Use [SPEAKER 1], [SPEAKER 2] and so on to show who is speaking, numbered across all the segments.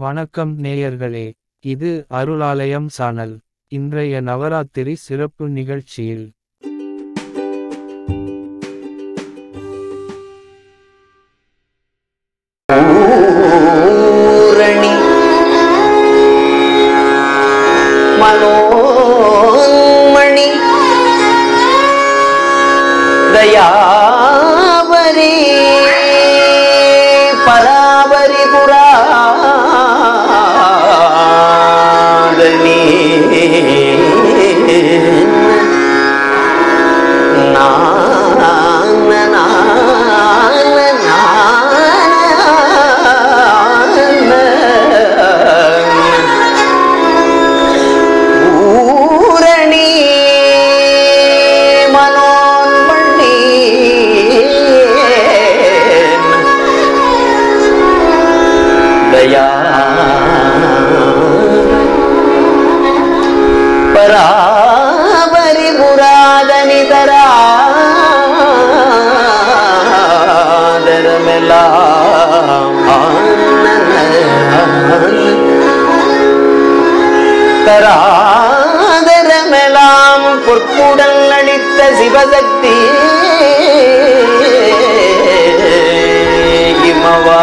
[SPEAKER 1] வணக்கம் நேயர்களே இது அருளாலயம் சானல். இன்றைய நவராத்திரி சிறப்பு நிகழ்ச்சியில்.
[SPEAKER 2] மனோ தயா பராபரி புராதனி தராதரமெல்லாம் பொற்கூடல் அளித்த சிவசக்தி. இமவா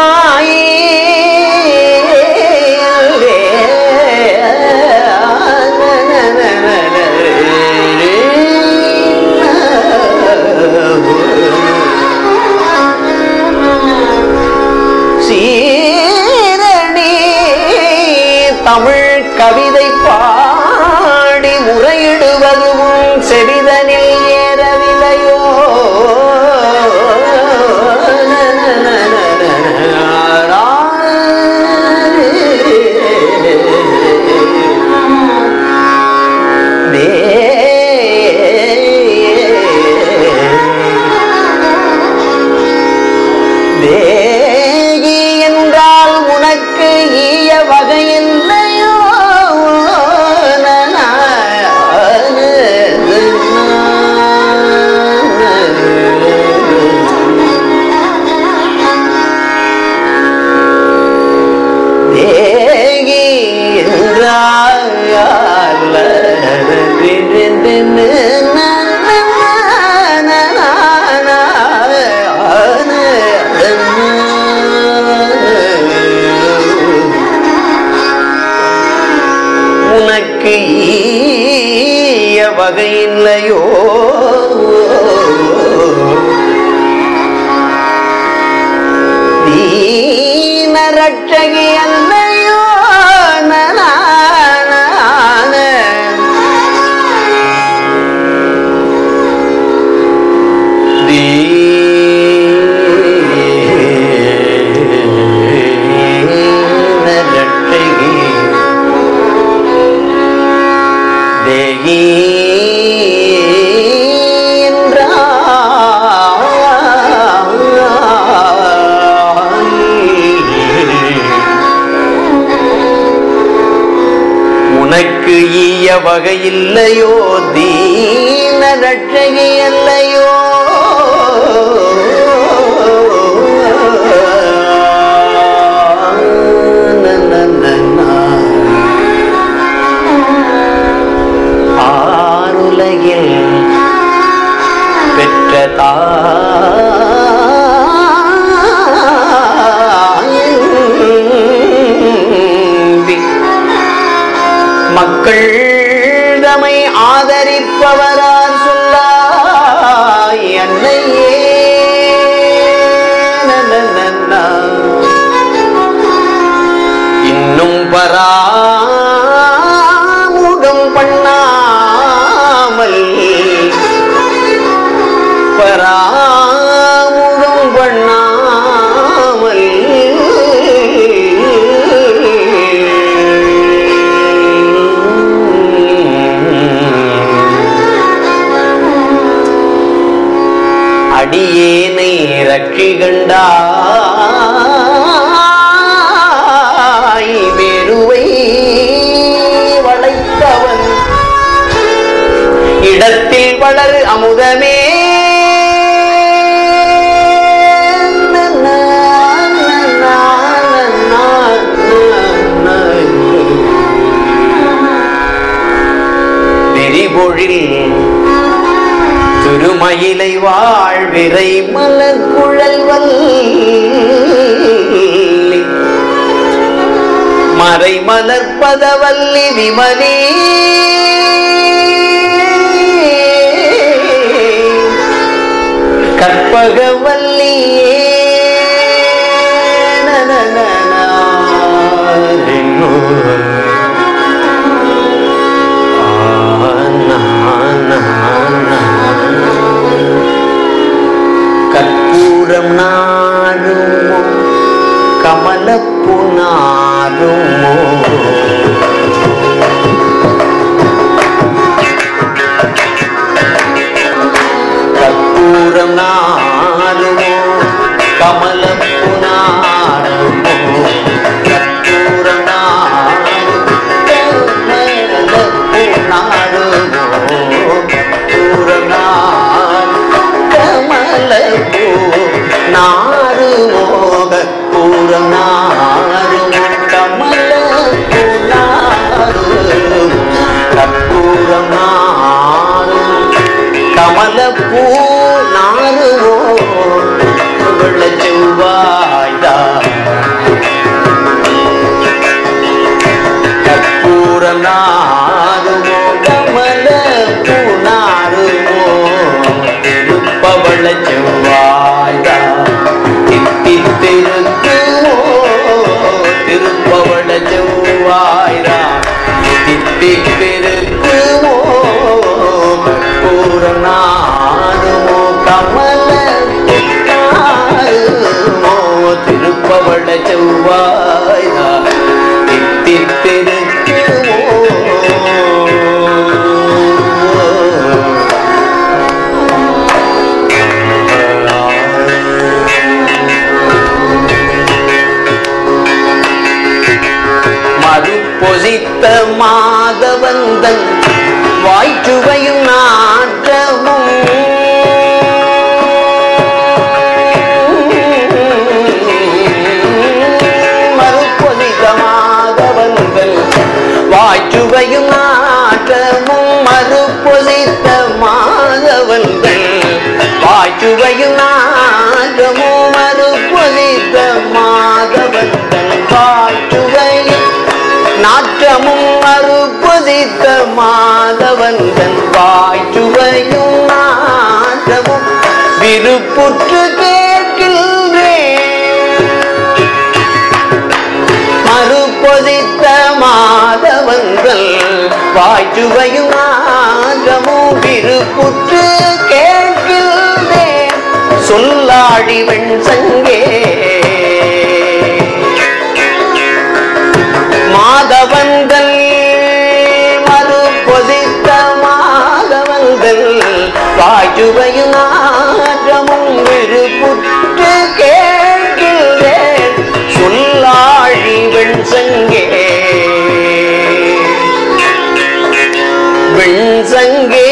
[SPEAKER 2] தமிழ் கவிதை பாடி முறையிடுவதும் செவித ஈய வகையில்லையோ? உனக்கு ஈய வகையில்லையோ தீன ரட்சகி அல்லையோ. ஆருலகில் பெற்ற தா மக்கள் தமை ஆதரிப்பவரார் சொல்லாய் என்னையே இன்னும் பரா அடியேனை ரட்சிகண்டாய் வெறுவை வளைத்தவன். இடத்தில் வளர் அமுதமே. நெறிபொழில் திருமயிலை வா வாழ்விரை மலர் குழல் வல்லி மறை மலர்பதவல்லி விமலே. கற்பகவல் மதுரம் நாடுமோ கமலப்பு நாடுமோ வாய்ச்சுவையும் நாற்றமும் மறுபொதித்த மாதவந்தன் வாய்ச்சுவையும் நாற்றமும் மறுபொதித்த மாதவன்கள். வாய்ச்சுவையும் நாற்றமும் அறுபதித்த மாதவன்கள். வாய்ச்சுவையும் நாற்றமும் விருப்புற்று மாதவங்கள் வாய்ச்சுவையும் நாற்றமும் விருப்புற்று கேட்கின்றேன் சொல்லாடி வெண் சங்கே மாதவந்தல் மறுபொதித்த மாதவங்கள் மாதவந்தல் நாற்றமும் வெண் சங்கே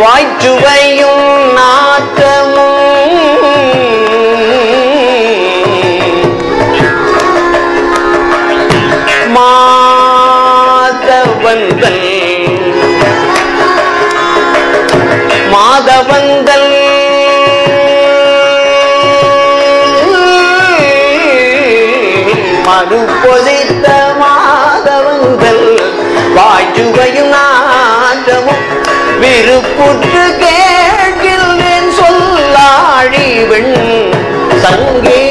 [SPEAKER 2] வாய்ச்சுவையும் நாற்றமும் வாய்ச்சுவையும் நாற்றமும் விருப்புற்று கேட்கின்றேன் சொல்லாழி வெண் சங்கே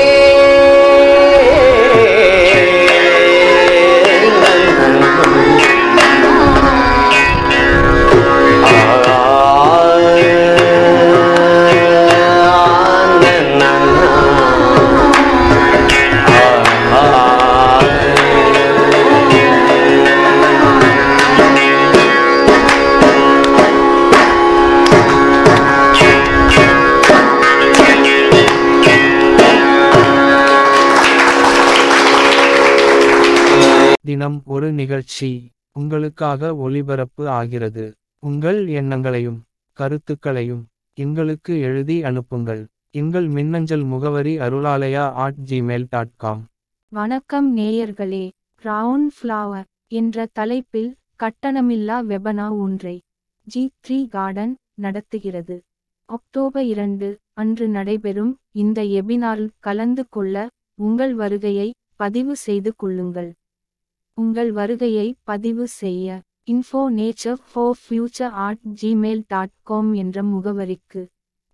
[SPEAKER 1] தினம் ஒரு நிகழ்ச்சி உங்களுக்காக ஒளிபரப்பு ஆகிறது. உங்கள் எண்ணங்களையும் கருத்துக்களையும் எங்களுக்கு எழுதி அனுப்புங்கள். எங்கள் மின்னஞ்சல் முகவரி Arulalaya at gmail dot com
[SPEAKER 3] வணக்கம் நேயர்களே ரவுண்ட் ஃப்ளவர் என்ற தலைப்பில் கட்டணமில்லா வெபனா ஒன்றை ஜி த்ரீ கார்டன் நடத்துகிறது. அக்டோபர் இரண்டு அன்று நடைபெறும் இந்த எபினாரில் கலந்து கொள்ள உங்கள் வருகையை பதிவு செய்து கொள்ளுங்கள். உங்கள் வருகையை பதிவு செய்ய. Info nature for future at gmail dot com என்ற முகவரிக்கு.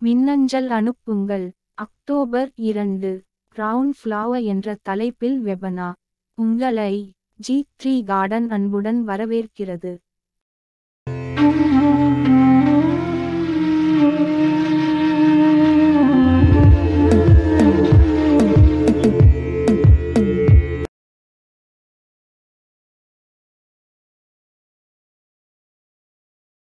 [SPEAKER 3] மின்னஞ்சல் அனுப்புங்கள். அக்டோபர் இரண்டு. ரவுண்ட் ஃப்ளவர் என்ற தலைப்பில் வெபனா உங்களை ஜி த்ரீ கார்டன் அன்புடன் வரவேற்கிறது.